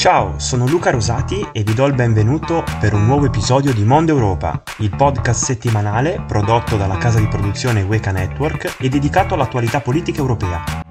Ciao, sono Luca Rosati e vi do il benvenuto per un nuovo episodio di Mondo Europa, il podcast settimanale prodotto dalla casa di produzione Weka Network e dedicato all'attualità politica europea.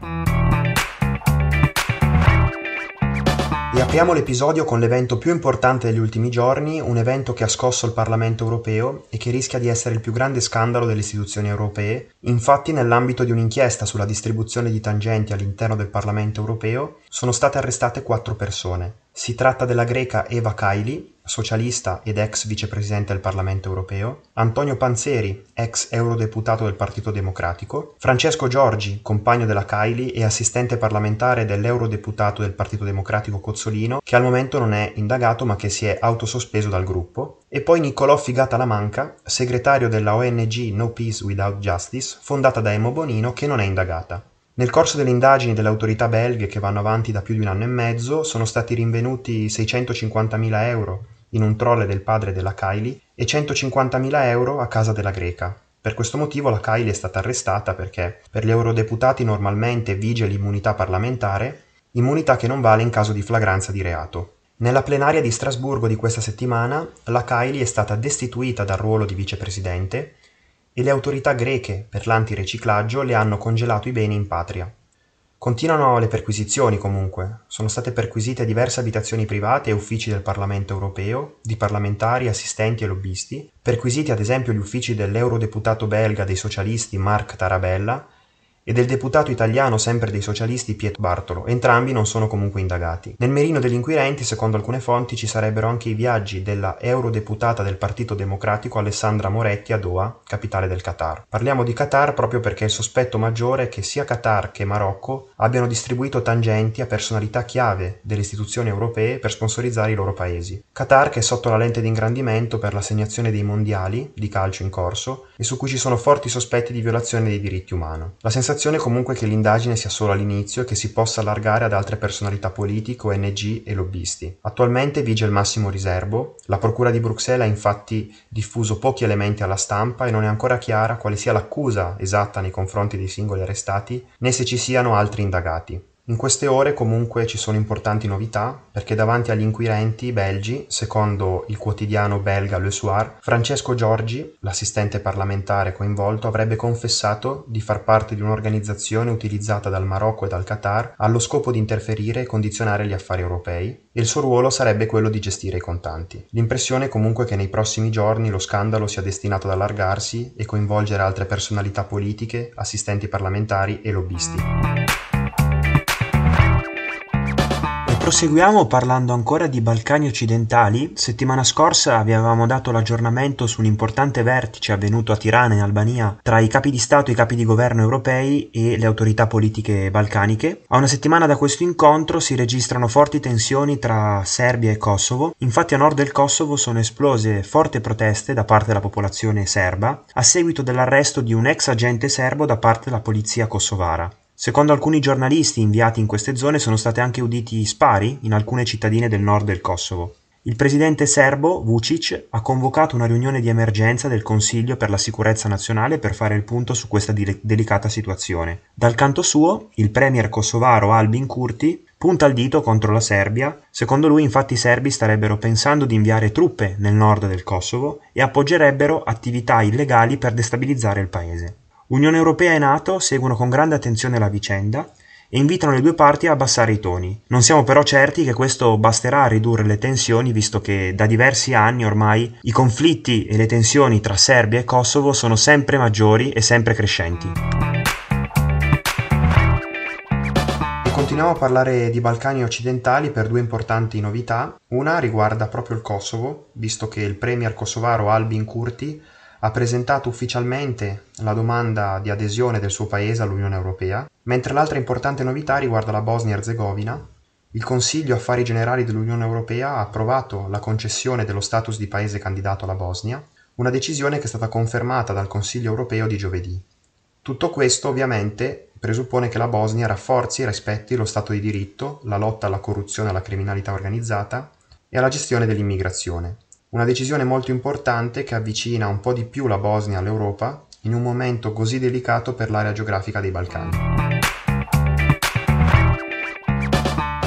E apriamo l'episodio con l'evento più importante degli ultimi giorni, un evento che ha scosso il Parlamento europeo e che rischia di essere il più grande scandalo delle istituzioni europee. Infatti, nell'ambito di un'inchiesta sulla distribuzione di tangenti all'interno del Parlamento europeo, sono state arrestate quattro persone. Si tratta della greca Eva Kaili, socialista ed ex vicepresidente del Parlamento europeo, Antonio Panzeri, ex eurodeputato del Partito Democratico, Francesco Giorgi, compagno della Kaili e assistente parlamentare dell'eurodeputato del Partito Democratico Cozzolino, che al momento non è indagato ma che si è autosospeso dal gruppo, e poi Niccolò Figata Lamanca, segretario della ONG No Peace Without Justice, fondata da Emo Bonino, che non è indagata. Nel corso delle indagini delle autorità belghe, che vanno avanti da più di un anno e mezzo, sono stati rinvenuti 650.000 euro in un trolle del padre della Kylie e 150.000 euro a casa della greca. Per questo motivo la Kylie è stata arrestata perché per gli eurodeputati normalmente vige l'immunità parlamentare, immunità che non vale in caso di flagranza di reato. Nella plenaria di Strasburgo di questa settimana, la Kylie è stata destituita dal ruolo di vicepresidente e le autorità greche per l'antiriciclaggio le hanno congelato i beni in patria. Continuano le perquisizioni comunque, sono state perquisite diverse abitazioni private e uffici del Parlamento europeo, di parlamentari, assistenti e lobbisti, perquisiti ad esempio gli uffici dell'eurodeputato belga dei socialisti Marc Tarabella e del deputato italiano sempre dei socialisti Piet Bartolo, entrambi non sono comunque indagati. Nel merino degli inquirenti, secondo alcune fonti, ci sarebbero anche i viaggi della eurodeputata del Partito Democratico Alessandra Moretti a Doha, capitale del Qatar. Parliamo di Qatar proprio perché il sospetto maggiore è che sia Qatar che Marocco abbiano distribuito tangenti a personalità chiave delle istituzioni europee per sponsorizzare i loro paesi. Qatar che è sotto la lente di ingrandimento per l'assegnazione dei mondiali di calcio in corso e su cui ci sono forti sospetti di violazione dei diritti umani. La sensazione sensazione comunque che l'indagine sia solo all'inizio e che si possa allargare ad altre personalità politiche, ONG e lobbisti. Attualmente vige il massimo riservo, la Procura di Bruxelles ha infatti diffuso pochi elementi alla stampa e non è ancora chiara quale sia l'accusa esatta nei confronti dei singoli arrestati, né se ci siano altri indagati. In queste ore comunque ci sono importanti novità perché davanti agli inquirenti belgi, secondo il quotidiano belga Le Soir, Francesco Giorgi, l'assistente parlamentare coinvolto, avrebbe confessato di far parte di un'organizzazione utilizzata dal Marocco e dal Qatar allo scopo di interferire e condizionare gli affari europei e il suo ruolo sarebbe quello di gestire i contanti. L'impressione è comunque che nei prossimi giorni lo scandalo sia destinato ad allargarsi e coinvolgere altre personalità politiche, assistenti parlamentari e lobbisti. Proseguiamo parlando ancora di Balcani occidentali. Settimana scorsa vi avevamo dato l'aggiornamento su un importante vertice avvenuto a Tirana in Albania tra i capi di Stato e i capi di governo europei e le autorità politiche balcaniche. A una settimana da questo incontro si registrano forti tensioni tra Serbia e Kosovo. Infatti a nord del Kosovo sono esplose forti proteste da parte della popolazione serba a seguito dell'arresto di un ex agente serbo da parte della polizia kosovara. Secondo alcuni giornalisti inviati in queste zone sono state anche uditi spari in alcune cittadine del nord del Kosovo. Il presidente serbo Vucic ha convocato una riunione di emergenza del Consiglio per la sicurezza nazionale per fare il punto su questa de- delicata situazione. Dal canto suo, il premier kosovaro Albin Kurti punta il dito contro la Serbia. Secondo lui, infatti, i serbi starebbero pensando di inviare truppe nel nord del Kosovo e appoggerebbero attività illegali per destabilizzare il paese. Unione Europea e Nato seguono con grande attenzione la vicenda e invitano le due parti a abbassare i toni. Non siamo però certi che questo basterà a ridurre le tensioni, visto che da diversi anni ormai i conflitti e le tensioni tra Serbia e Kosovo sono sempre maggiori e sempre crescenti. Continuiamo a parlare di Balcani occidentali per due importanti novità. Una riguarda proprio il Kosovo, visto che il premier kosovaro Albin Kurti ha presentato ufficialmente la domanda di adesione del suo paese all'Unione Europea, mentre l'altra importante novità riguarda la Bosnia-Herzegovina. Il Consiglio Affari Generali dell'Unione Europea ha approvato la concessione dello status di paese candidato alla Bosnia, una decisione che è stata confermata dal Consiglio Europeo di giovedì. Tutto questo ovviamente presuppone che la Bosnia rafforzi e rispetti lo Stato di diritto, la lotta alla corruzione e alla criminalità organizzata e alla gestione dell'immigrazione. Una decisione molto importante che avvicina un po' di più la Bosnia all'Europa in un momento così delicato per l'area geografica dei Balcani.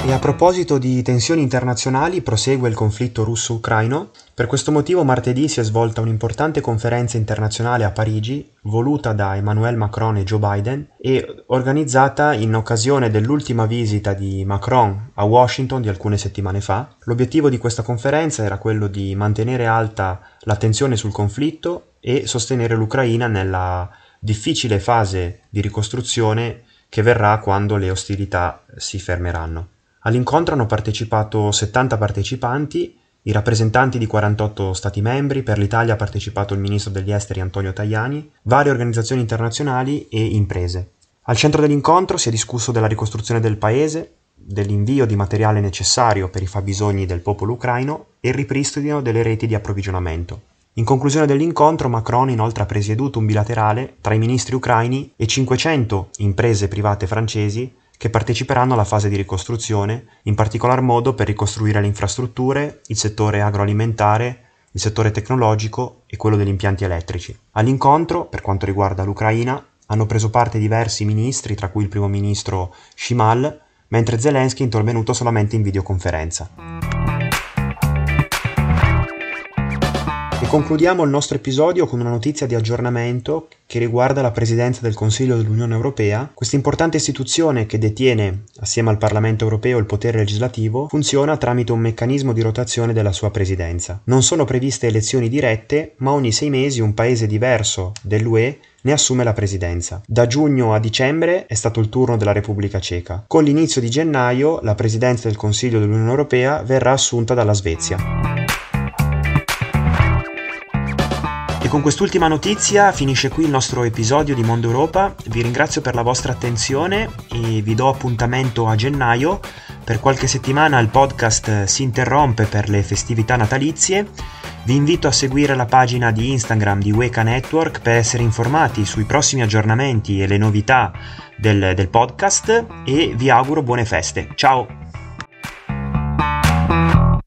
E a proposito di tensioni internazionali, prosegue il conflitto russo-ucraino. Per questo motivo martedì si è svolta un'importante conferenza internazionale a Parigi, voluta da Emmanuel Macron e Joe Biden e organizzata in occasione dell'ultima visita di Macron a Washington di alcune settimane fa. L'obiettivo di questa conferenza era quello di mantenere alta l'attenzione sul conflitto e sostenere l'Ucraina nella difficile fase di ricostruzione che verrà quando le ostilità si fermeranno. All'incontro hanno partecipato 70 partecipanti, i rappresentanti di 48 Stati membri, per l'Italia ha partecipato il ministro degli esteri Antonio Tajani, varie organizzazioni internazionali e imprese. Al centro dell'incontro si è discusso della ricostruzione del paese, dell'invio di materiale necessario per i fabbisogni del popolo ucraino e il ripristino delle reti di approvvigionamento. In conclusione dell'incontro Macron inoltre ha presieduto un bilaterale tra i ministri ucraini e 500 imprese private francesi che parteciperanno alla fase di ricostruzione, in particolar modo per ricostruire le infrastrutture, il settore agroalimentare, il settore tecnologico e quello degli impianti elettrici. All'incontro, per quanto riguarda l'Ucraina, hanno preso parte diversi ministri, tra cui il primo ministro Shimal, mentre Zelensky è intervenuto solamente in videoconferenza. Concludiamo il nostro episodio con una notizia di aggiornamento che riguarda la presidenza del Consiglio dell'Unione Europea. Questa importante istituzione che detiene, assieme al Parlamento europeo, il potere legislativo, funziona tramite un meccanismo di rotazione della sua presidenza. Non sono previste elezioni dirette, ma ogni sei mesi un paese diverso dell'UE ne assume la presidenza. Da giugno a dicembre è stato il turno della Repubblica Ceca. Con l'inizio di gennaio la presidenza del Consiglio dell'Unione Europea verrà assunta dalla Svezia. Con quest'ultima notizia finisce qui il nostro episodio di Mondo Europa. Vi ringrazio per la vostra attenzione e vi do appuntamento a gennaio. Per qualche settimana il podcast si interrompe per le festività natalizie. Vi invito a seguire la pagina di Instagram di Weka Network per essere informati sui prossimi aggiornamenti e le novità del, del podcast e vi auguro buone feste. Ciao!